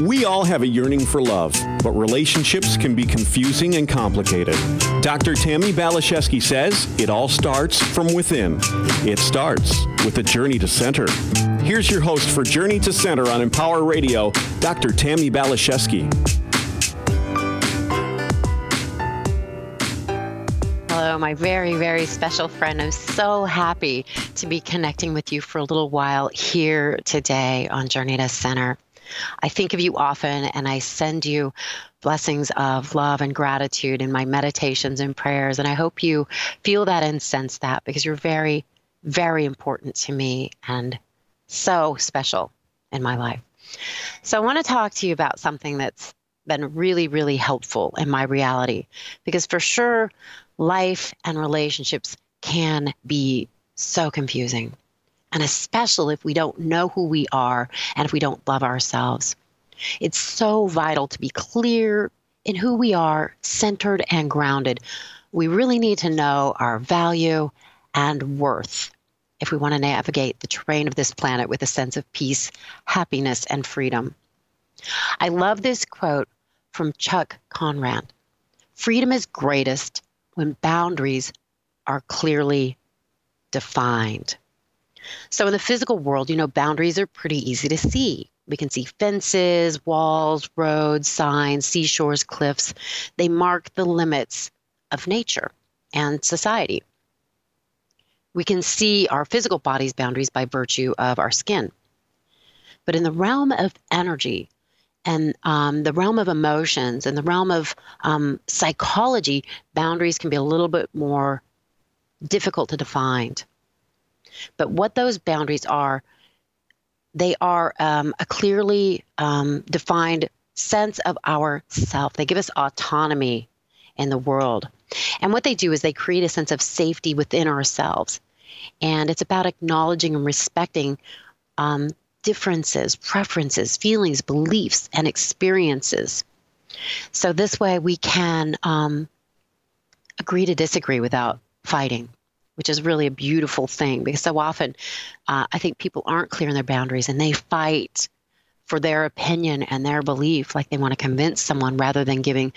We all have a yearning for love, but relationships can be confusing and complicated. Dr. Tammi Baliszewski says it all starts from within. It starts with a journey to center. Here's your host for Journey to Center on Empower Radio, Dr. Tammi Baliszewski. Hello, my very, very special friend. I'm so happy to be connecting with you for a little while here today on Journey to Center. I think of you often and I send you blessings of love and gratitude in my meditations and prayers. And I hope you feel that and sense that because you're very, very important to me and so special in my life. So I want to talk to you about something that's been really, really helpful in my reality because for sure, life and relationships can be so confusing and especially if we don't know who we are and if we don't love ourselves. It's so vital to be clear in who we are, centered and grounded. We really need to know our value and worth if we want to navigate the terrain of this planet with a sense of peace, happiness, and freedom. I love this quote from Chuck Conran Freedom is greatest when boundaries are clearly defined. So in the physical world, you know, boundaries are pretty easy to see. We can see fences, walls, roads, signs, seashores, cliffs. They mark the limits of nature and society. We can see our physical body's boundaries by virtue of our skin. But in the realm of energy and um, the realm of emotions and the realm of um, psychology, boundaries can be a little bit more difficult to define. But what those boundaries are, they are um, a clearly um, defined sense of our self. They give us autonomy in the world. And what they do is they create a sense of safety within ourselves. And it's about acknowledging and respecting um, differences, preferences, feelings, beliefs, and experiences. So this way we can um, agree to disagree without fighting which is really a beautiful thing because so often uh, I think people aren't clear in their boundaries and they fight for their opinion and their belief, like they want to convince someone rather than giving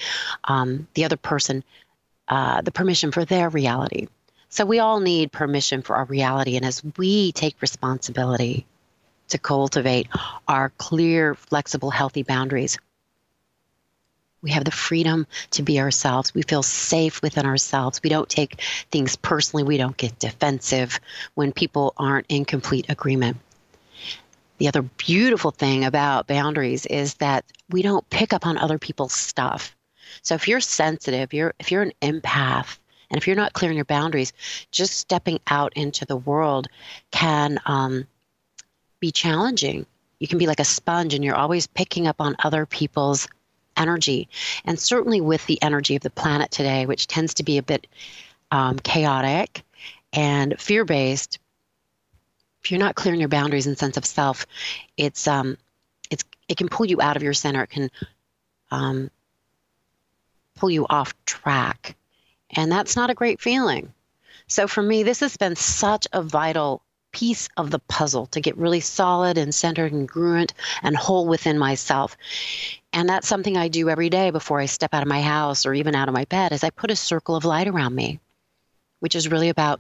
um, the other person uh, the permission for their reality. So we all need permission for our reality. And as we take responsibility to cultivate our clear, flexible, healthy boundaries, we have the freedom to be ourselves. We feel safe within ourselves. We don't take things personally. We don't get defensive when people aren't in complete agreement. The other beautiful thing about boundaries is that we don't pick up on other people's stuff. So if you're sensitive, you're if you're an empath, and if you're not clearing your boundaries, just stepping out into the world can um, be challenging. You can be like a sponge, and you're always picking up on other people's energy. And certainly with the energy of the planet today, which tends to be a bit um, chaotic and fear based, if you're not clearing your boundaries and sense of self, it's um, it's it can pull you out of your center. It can um, pull you off track, and that's not a great feeling. So for me, this has been such a vital piece of the puzzle to get really solid and centered and congruent and whole within myself. And that's something I do every day before I step out of my house or even out of my bed is I put a circle of light around me, which is really about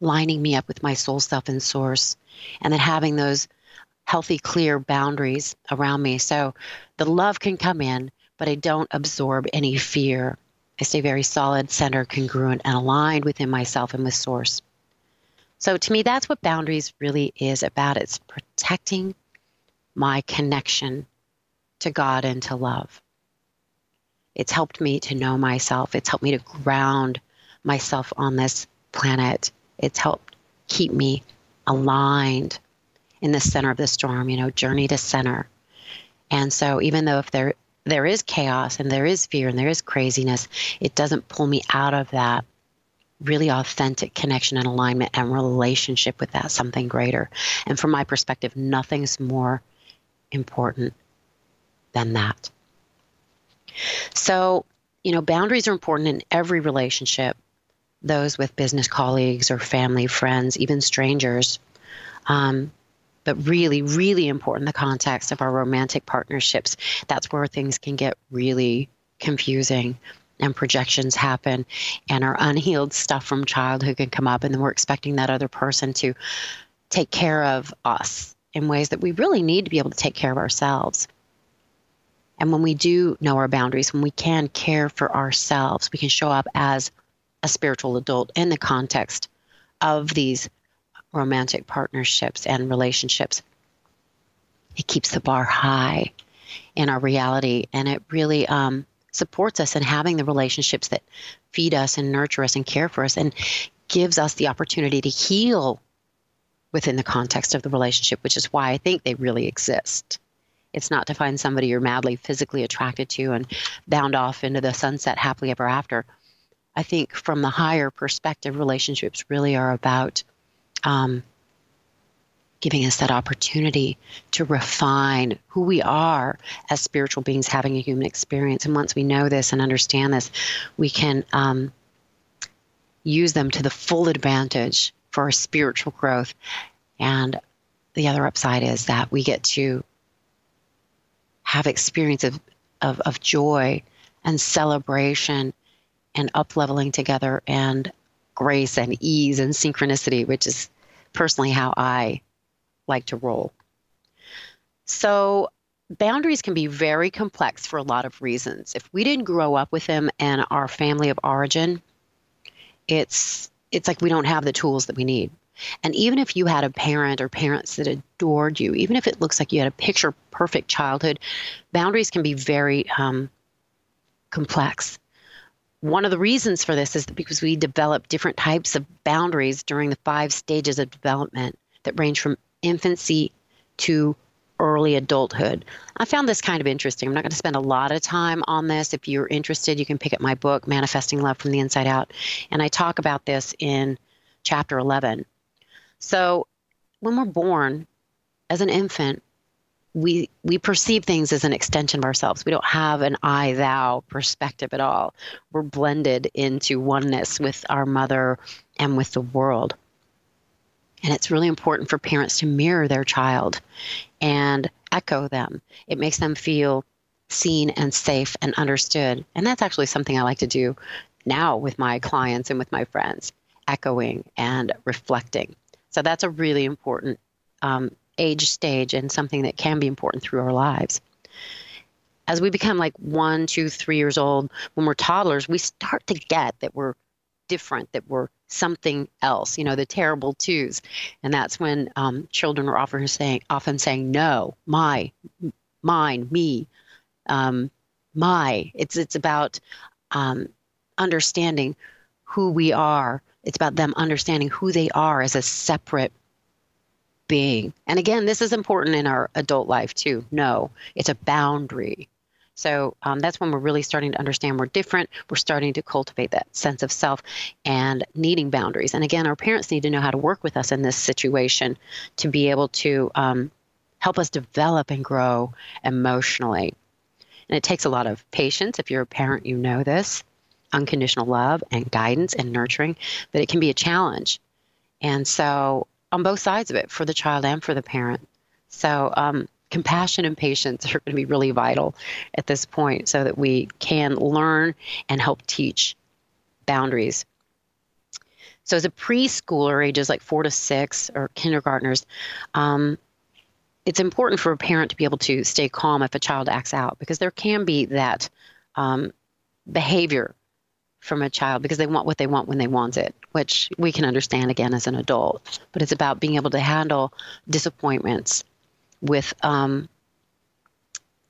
lining me up with my soul self and source and then having those healthy clear boundaries around me so the love can come in but I don't absorb any fear. I stay very solid, centered, congruent, and aligned within myself and with source. So to me, that's what boundaries really is about. It's protecting my connection to God and to love. It's helped me to know myself. It's helped me to ground myself on this planet. It's helped keep me aligned in the center of the storm, you know, journey to center. And so even though if there there is chaos and there is fear and there is craziness, it doesn't pull me out of that really authentic connection and alignment and relationship with that something greater. And from my perspective, nothing's more important than that. So, you know, boundaries are important in every relationship, those with business colleagues or family, friends, even strangers. Um, but really, really important in the context of our romantic partnerships. That's where things can get really confusing and projections happen and our unhealed stuff from childhood can come up and then we're expecting that other person to take care of us in ways that we really need to be able to take care of ourselves and when we do know our boundaries when we can care for ourselves we can show up as a spiritual adult in the context of these romantic partnerships and relationships it keeps the bar high in our reality and it really um, supports us in having the relationships that feed us and nurture us and care for us and gives us the opportunity to heal within the context of the relationship, which is why I think they really exist. It's not to find somebody you're madly physically attracted to and bound off into the sunset happily ever after. I think from the higher perspective, relationships really are about um, giving us that opportunity to refine who we are as spiritual beings having a human experience. And once we know this and understand this, we can um, use them to the full advantage for our spiritual growth. And the other upside is that we get to have experience of, of, of joy and celebration and up leveling together and grace and ease and synchronicity, which is personally how I like to roll. So, boundaries can be very complex for a lot of reasons. If we didn't grow up with them in our family of origin, it's it's like we don't have the tools that we need. And even if you had a parent or parents that adored you, even if it looks like you had a picture perfect childhood, boundaries can be very um, complex. One of the reasons for this is because we develop different types of boundaries during the five stages of development that range from infancy to early adulthood. I found this kind of interesting. I'm not going to spend a lot of time on this. If you're interested, you can pick up my book, Manifesting Love from the Inside Out. And I talk about this in chapter 11. So, when we're born as an infant, we we perceive things as an extension of ourselves. We don't have an I thou perspective at all. We're blended into oneness with our mother and with the world. And it's really important for parents to mirror their child and echo them. It makes them feel seen and safe and understood. And that's actually something I like to do now with my clients and with my friends, echoing and reflecting. So that's a really important um, age stage and something that can be important through our lives. As we become like one, two, three years old, when we're toddlers, we start to get that we're different, that we're something else, you know, the terrible twos. And that's when um, children are often saying, often saying, no, my, mine, me, um, my. It's, it's about um, understanding who we are. It's about them understanding who they are as a separate being. And again, this is important in our adult life too. No, it's a boundary. So um, that's when we're really starting to understand we're different. We're starting to cultivate that sense of self and needing boundaries. And again, our parents need to know how to work with us in this situation to be able to um, help us develop and grow emotionally. And it takes a lot of patience. If you're a parent, you know this unconditional love and guidance and nurturing, but it can be a challenge. And so, on both sides of it, for the child and for the parent. So, um, compassion and patience are going to be really vital at this point so that we can learn and help teach boundaries. So, as a preschooler, ages like four to six or kindergartners, um, it's important for a parent to be able to stay calm if a child acts out because there can be that um, behavior from a child because they want what they want when they want it, which we can understand again as an adult. But it's about being able to handle disappointments with um,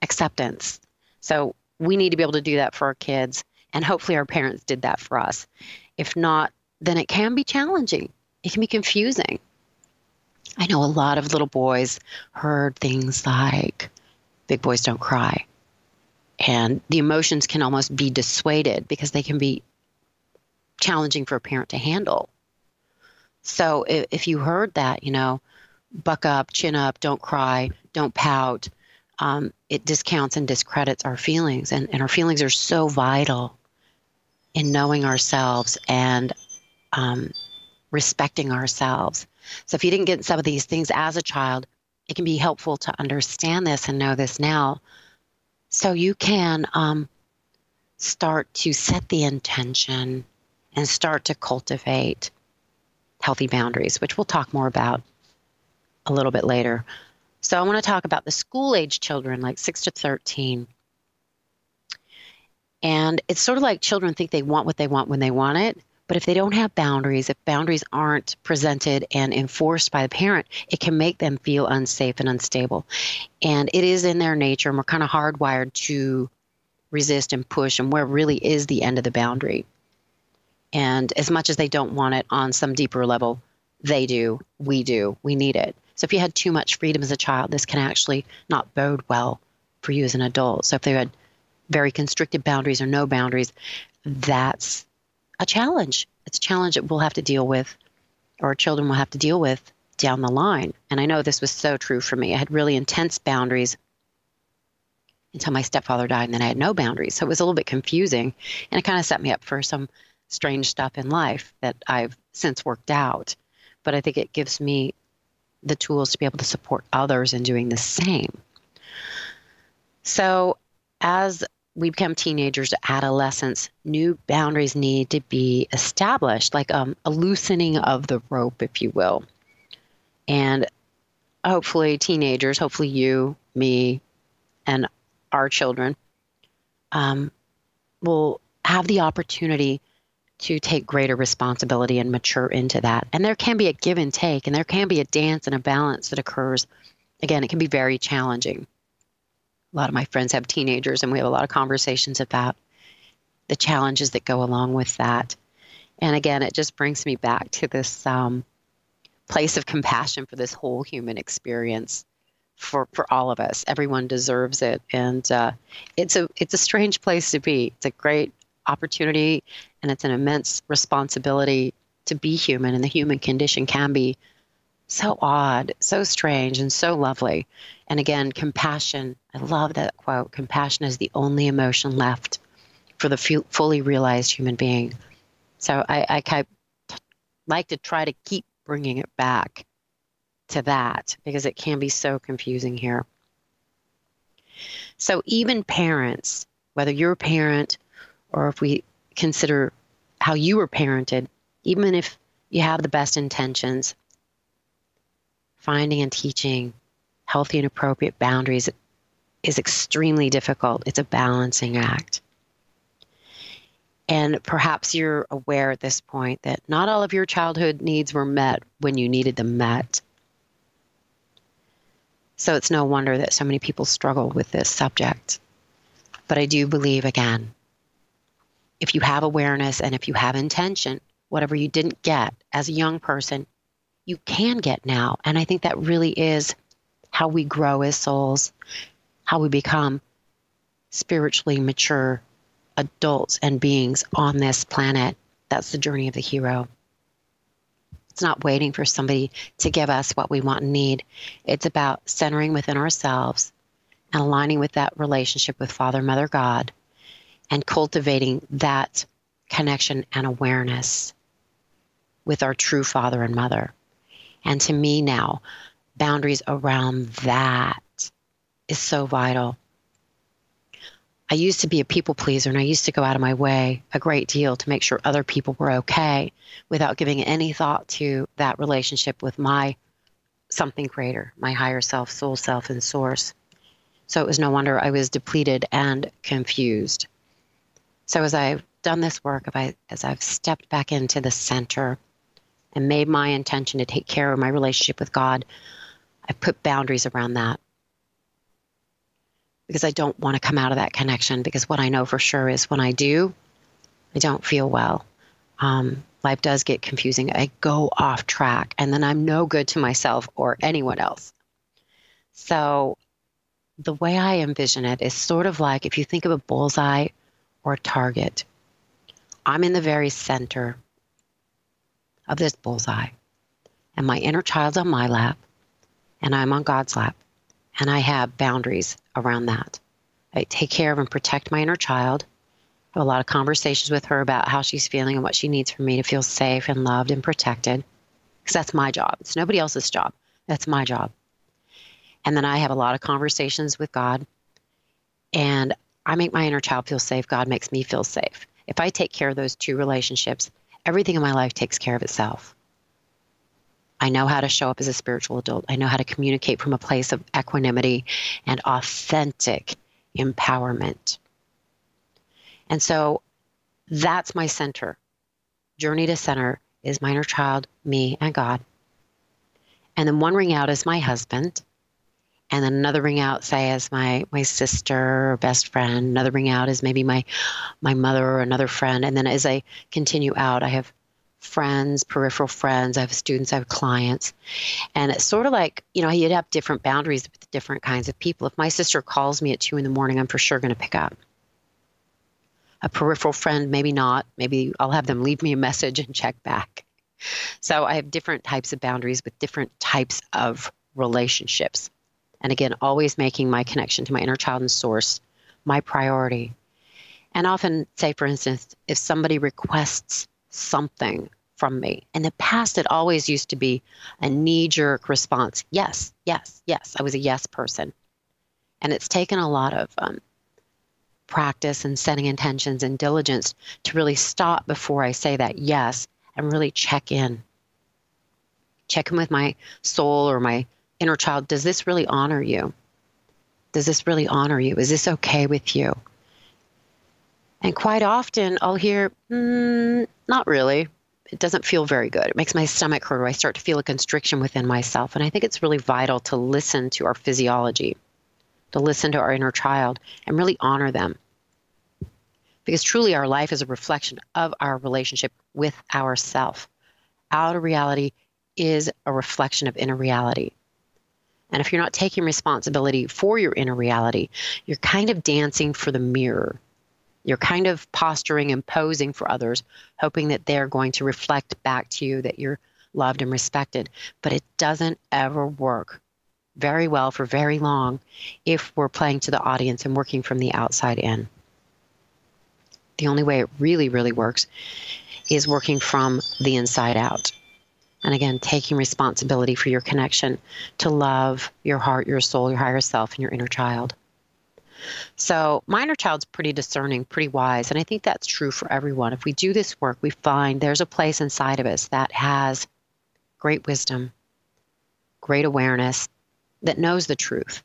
acceptance. So we need to be able to do that for our kids, and hopefully our parents did that for us. If not, then it can be challenging. It can be confusing. I know a lot of little boys heard things like, big boys don't cry. And the emotions can almost be dissuaded because they can be challenging for a parent to handle. So if, if you heard that, you know, buck up, chin up, don't cry, don't pout. Um, it discounts and discredits our feelings. And, and our feelings are so vital in knowing ourselves and um, respecting ourselves. So if you didn't get some of these things as a child, it can be helpful to understand this and know this now so you can um, start to set the intention and start to cultivate healthy boundaries, which we'll talk more about a little bit later. So, I want to talk about the school age children, like 6 to 13. And it's sort of like children think they want what they want when they want it. But if they don't have boundaries, if boundaries aren't presented and enforced by the parent, it can make them feel unsafe and unstable. And it is in their nature, and we're kind of hardwired to resist and push, and where really is the end of the boundary. And as much as they don't want it on some deeper level, they do, we do, we need it. So if you had too much freedom as a child, this can actually not bode well for you as an adult. So if they had very constricted boundaries or no boundaries, that's a challenge. It's a challenge that we'll have to deal with, or children will have to deal with down the line. And I know this was so true for me. I had really intense boundaries until my stepfather died, and then I had no boundaries. So it was a little bit confusing, and it kind of set me up for some strange stuff in life that I've since worked out. But I think it gives me the tools to be able to support others in doing the same. So, as we become teenagers, adolescents, new boundaries need to be established, like um, a loosening of the rope, if you will. And hopefully, teenagers, hopefully, you, me, and our children um, will have the opportunity to take greater responsibility and mature into that. And there can be a give and take, and there can be a dance and a balance that occurs. Again, it can be very challenging a lot of my friends have teenagers, and we have a lot of conversations about the challenges that go along with that. And again, it just brings me back to this um, place of compassion for this whole human experience for for all of us. Everyone deserves it, and uh, it's a it's a strange place to be. It's a great opportunity, and it's an immense responsibility to be human. And the human condition can be so odd, so strange, and so lovely. And again, compassion. I love that quote. Compassion is the only emotion left for the fully realized human being. So I, I like to try to keep bringing it back to that because it can be so confusing here. So even parents, whether you're a parent or if we consider how you were parented, even if you have the best intentions, finding and teaching healthy and appropriate boundaries is extremely difficult. It's a balancing act. And perhaps you're aware at this point that not all of your childhood needs were met when you needed them met. So it's no wonder that so many people struggle with this subject. But I do believe, again, if you have awareness and if you have intention, whatever you didn't get as a young person, you can get now. And I think that really is how we grow as souls, how we become spiritually mature adults and beings on this planet. That's the journey of the hero. It's not waiting for somebody to give us what we want and need. It's about centering within ourselves and aligning with that relationship with Father, Mother, God, and cultivating that connection and awareness with our true Father and Mother. And to me now, boundaries around that is so vital. I used to be a people pleaser and I used to go out of my way a great deal to make sure other people were okay without giving any thought to that relationship with my something greater, my higher self, soul self, and source. So it was no wonder I was depleted and confused. So as I've done this work, as I've stepped back into the center and made my intention to take care of my relationship with God, I put boundaries around that because I don't want to come out of that connection. Because what I know for sure is when I do, I don't feel well. Um, life does get confusing. I go off track, and then I'm no good to myself or anyone else. So, the way I envision it is sort of like if you think of a bullseye or a target, I'm in the very center of this bullseye. And my inner child's on my lap, and I'm on God's lap. And I have boundaries around that. I take care of and protect my inner child. I have a lot of conversations with her about how she's feeling and what she needs from me to feel safe and loved and protected. Because that's my job. It's nobody else's job. That's my job. And then I have a lot of conversations with God. And I make my inner child feel safe. God makes me feel safe. If I take care of those two relationships, everything in my life takes care of itself. I know how to show up as a spiritual adult. I know how to communicate from a place of equanimity and authentic empowerment. And so that's my center. Journey to center is my inner child, me, and God. And then one ring out is my husband. And then another ring out, say, as my my sister or best friend. Another ring out is maybe my my mother or another friend. And then as I continue out, I have friends, peripheral friends. I have students. I have clients. And it's sort of like you know you'd have different boundaries with different kinds of people. If my sister calls me at two in the morning, I'm for sure going to pick up a peripheral friend, maybe not. Maybe I'll have them leave me a message and check back. So I have different types of boundaries with different types of relationships. And again, always making my connection to my inner child and source my priority. And often, say, for instance, if somebody requests something from me, in the past, it always used to be a knee jerk response yes, yes, yes. I was a yes person. And it's taken a lot of um, practice and setting intentions and diligence to really stop before I say that yes and really check in. Check in with my soul or my inner child. Does this really honor you? Does this really honor you? Is this okay with you? And quite often I'll hear, mm, not really. It doesn't feel very good. It makes my stomach hurt, or I start to feel a constriction within myself. And I think it's really vital to listen to our physiology to listen to our inner child and really honor them. Because truly, our life is a reflection of our relationship with ourself. Outer reality is a reflection of inner reality. And if you're not taking responsibility for your inner reality, you're kind of dancing for the mirror. You're kind of posturing and posing for others, hoping that they're going to reflect back to you that you're loved and respected. But it doesn't ever work very well for very long if we're playing to the audience and working from the outside in. The only way it really, really works is working from the inside out. And again, taking responsibility for your connection to love, your heart, your soul, your higher self, and your inner child. So, my inner child's pretty discerning, pretty wise, and I think that's true for everyone. If we do this work, we find there's a place inside of us that has great wisdom, great awareness, that knows the truth.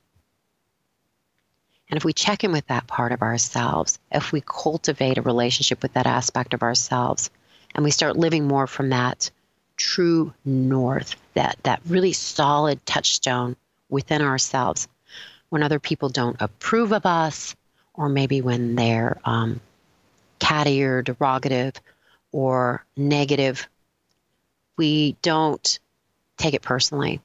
And if we check in with that part of ourselves, if we cultivate a relationship with that aspect of ourselves, and we start living more from that true north, that, that really solid touchstone within ourselves, when other people don't approve of us, or maybe when they're um, catty or derogative or negative, we don't take it personally.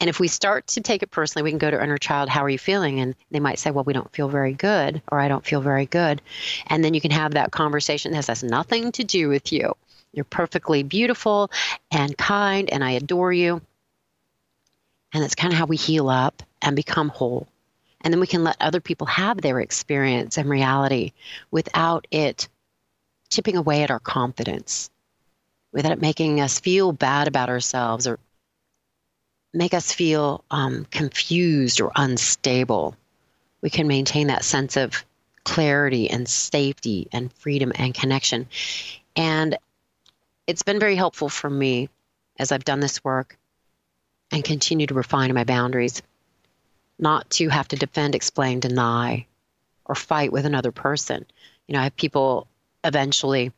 And if we start to take it personally, we can go to inner child, how are you feeling? And they might say, well, we don't feel very good, or I don't feel very good. And then you can have that conversation that has nothing to do with you. You're perfectly beautiful and kind, and I adore you. And that's kind of how we heal up and become whole. And then we can let other people have their experience and reality without it chipping away at our confidence, without it making us feel bad about ourselves or make us feel um, confused or unstable. We can maintain that sense of clarity and safety and freedom and connection. And it's been very helpful for me as I've done this work and continue to refine my boundaries, not to have to defend, explain, deny, or fight with another person. You know, I have people eventually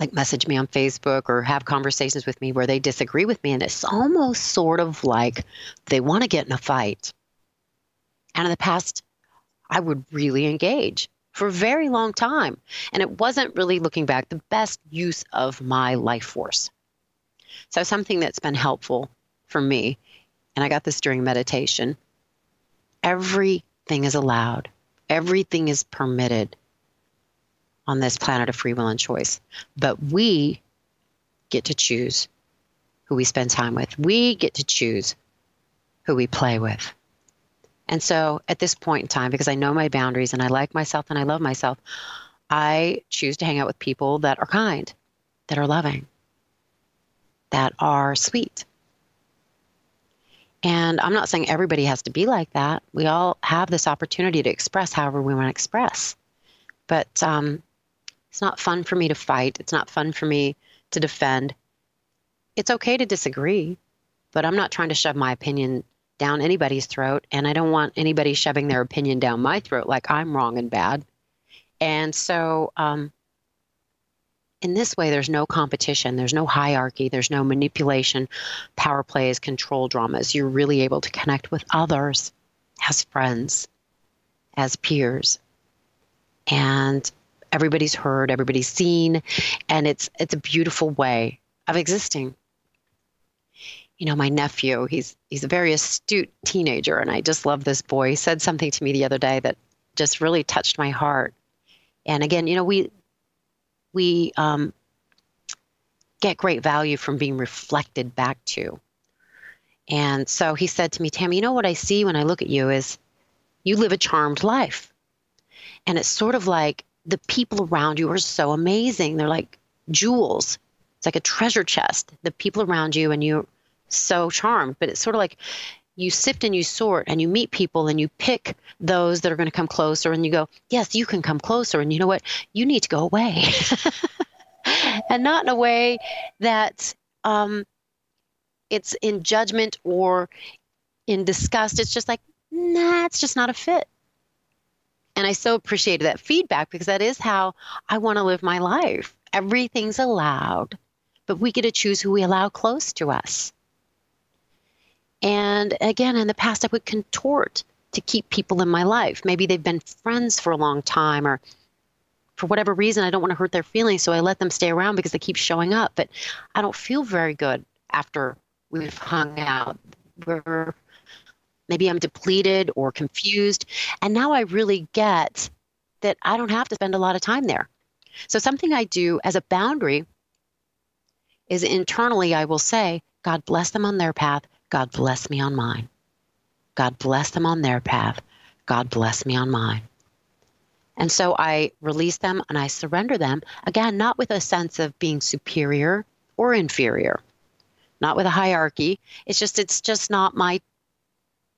like message me on Facebook or have conversations with me where they disagree with me. And it's almost sort of like they want to get in a fight. And in the past, I would really engage for a very long time. And it wasn't really looking back the best use of my life force. So, something that's been helpful for me, and I got this during meditation everything is allowed, everything is permitted on this planet of free will and choice. But we get to choose who we spend time with. We get to choose who we play with. And so at this point in time, because I know my boundaries and I like myself and I love myself, I choose to hang out with people that are kind, that are loving, that are sweet. And I'm not saying everybody has to be like that. We all have this opportunity to express however we want to express. But um, it's not fun for me to fight. It's not fun for me to defend. It's okay to disagree, but I'm not trying to shove my opinion down anybody's throat. And I don't want anybody shoving their opinion down my throat like I'm wrong and bad. And so, um, in this way, there's no competition, there's no hierarchy, there's no manipulation, power plays, control dramas. You're really able to connect with others as friends, as peers. And everybody's heard, everybody's seen, and it's it's a beautiful way of existing. You know, my nephew, he's he's a very astute teenager, and I just love this boy. He said something to me the other day that just really touched my heart. And again, you know, we we um, get great value from being reflected back to. And so he said to me, Tammi, you know what I see when I look at you is you live a charmed life. And it's sort of like the people around you are so amazing. They're like jewels. It's like a treasure chest. The people around you and you're so charmed. But it's sort of like you sift and you sort and you meet people and you pick those that are going to come closer and you go, yes, you can come closer. And you know what? You need to go away. and not in a way that um, it's in judgment or in disgust. It's just like, nah, it's just not a fit. And I so appreciated that feedback because that is how I want to live my life. Everything's allowed, but we get to choose who we allow close to us. And again, in the past, I would contort to keep people in my life. Maybe they've been friends for a long time, or for whatever reason, I don't want to hurt their feelings, so I let them stay around because they keep showing up. But I don't feel very good after we've hung out. We're, maybe I'm depleted or confused. And now I really get that I don't have to spend a lot of time there. So, something I do as a boundary is internally, I will say, God bless them on their path. God bless me on mine. God bless them on their path. God bless me on mine. And so I release them and I surrender them, again, not with a sense of being superior or inferior, not with a hierarchy. It's just, it's just not my.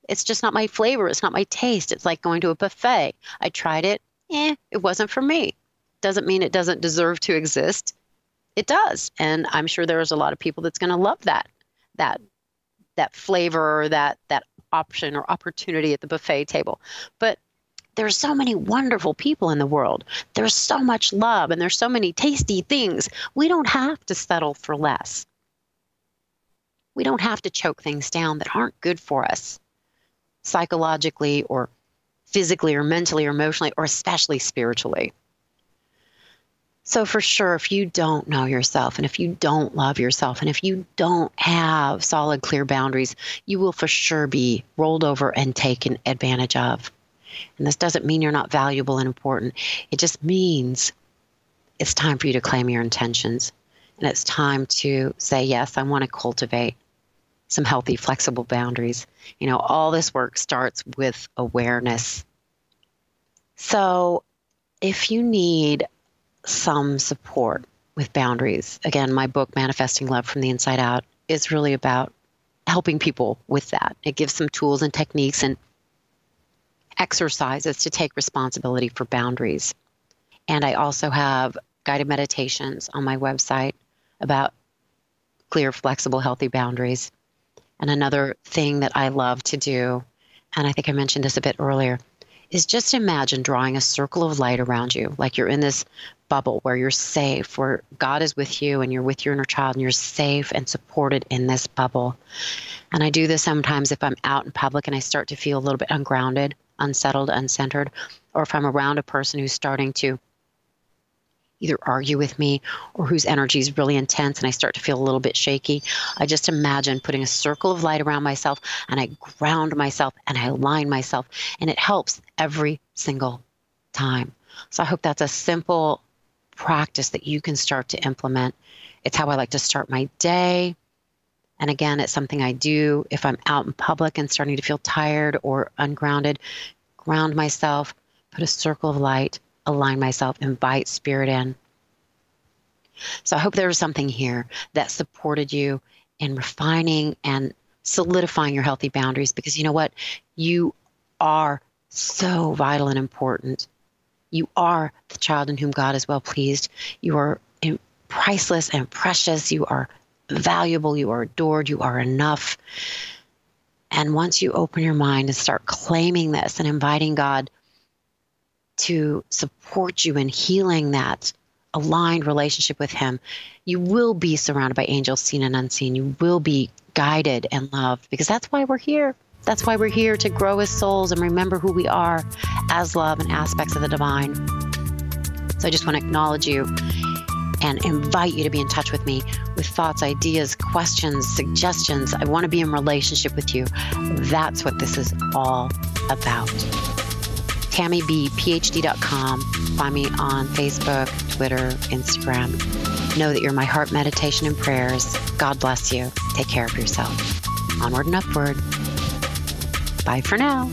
It's just not my flavor. It's not my taste. It's like going to a buffet. I tried it. Eh, it wasn't for me. Doesn't mean it doesn't deserve to exist. It does. And I'm sure there's a lot of people that's going to love that that that flavor or that that option or opportunity at the buffet table. But there's so many wonderful people in the world. There's so much love and there's so many tasty things. We don't have to settle for less. We don't have to choke things down that aren't good for us psychologically or physically or mentally or emotionally or especially spiritually. So, for sure, if you don't know yourself and if you don't love yourself and if you don't have solid, clear boundaries, you will for sure be rolled over and taken advantage of. And this doesn't mean you're not valuable and important, it just means it's time for you to claim your intentions. And it's time to say, yes, I want to cultivate some healthy, flexible boundaries. You know, all this work starts with awareness. So, if you need some support with boundaries. Again, my book, Manifesting Love from the Inside Out, is really about helping people with that. It gives some tools and techniques and exercises to take responsibility for boundaries. And I also have guided meditations on my website about clear, flexible, healthy boundaries. And another thing that I love to do, and I think I mentioned this a bit earlier, is just imagine drawing a circle of light around you, like you're in this bubble where you're safe, where God is with you and you're with your inner child and you're safe and supported in this bubble. And I do this sometimes if I'm out in public and I start to feel a little bit ungrounded, unsettled, uncentered, or if I'm around a person who's starting to either argue with me or whose energy is really intense and I start to feel a little bit shaky, I just imagine putting a circle of light around myself and I ground myself and I align myself. And it helps every single time. So I hope that's a simple practice that you can start to implement. It's how I like to start my day. And again, it's something I do if I'm out in public and starting to feel tired or ungrounded. Ground myself, put a circle of light align myself, invite spirit in. So I hope there was something here that supported you in refining and solidifying your healthy boundaries because you know what? You are so vital and important. You are the child in whom God is well pleased. You are priceless and precious. You are valuable. You are adored. You are enough. And once you open your mind and start claiming this and inviting God to support you in healing that aligned relationship with Him, you will be surrounded by angels seen and unseen. You will be guided and loved because that's why we're here. That's why we're here to grow as souls and remember who we are as love and aspects of the divine. So I just want to acknowledge you and invite you to be in touch with me with thoughts, ideas, questions, suggestions. I want to be in relationship with you. That's what this is all about. TammiBPhD.com. Find me on Facebook, Twitter, Instagram. Know that you're my heart meditation and prayers. God bless you. Take care of yourself. Onward and upward. Bye for now.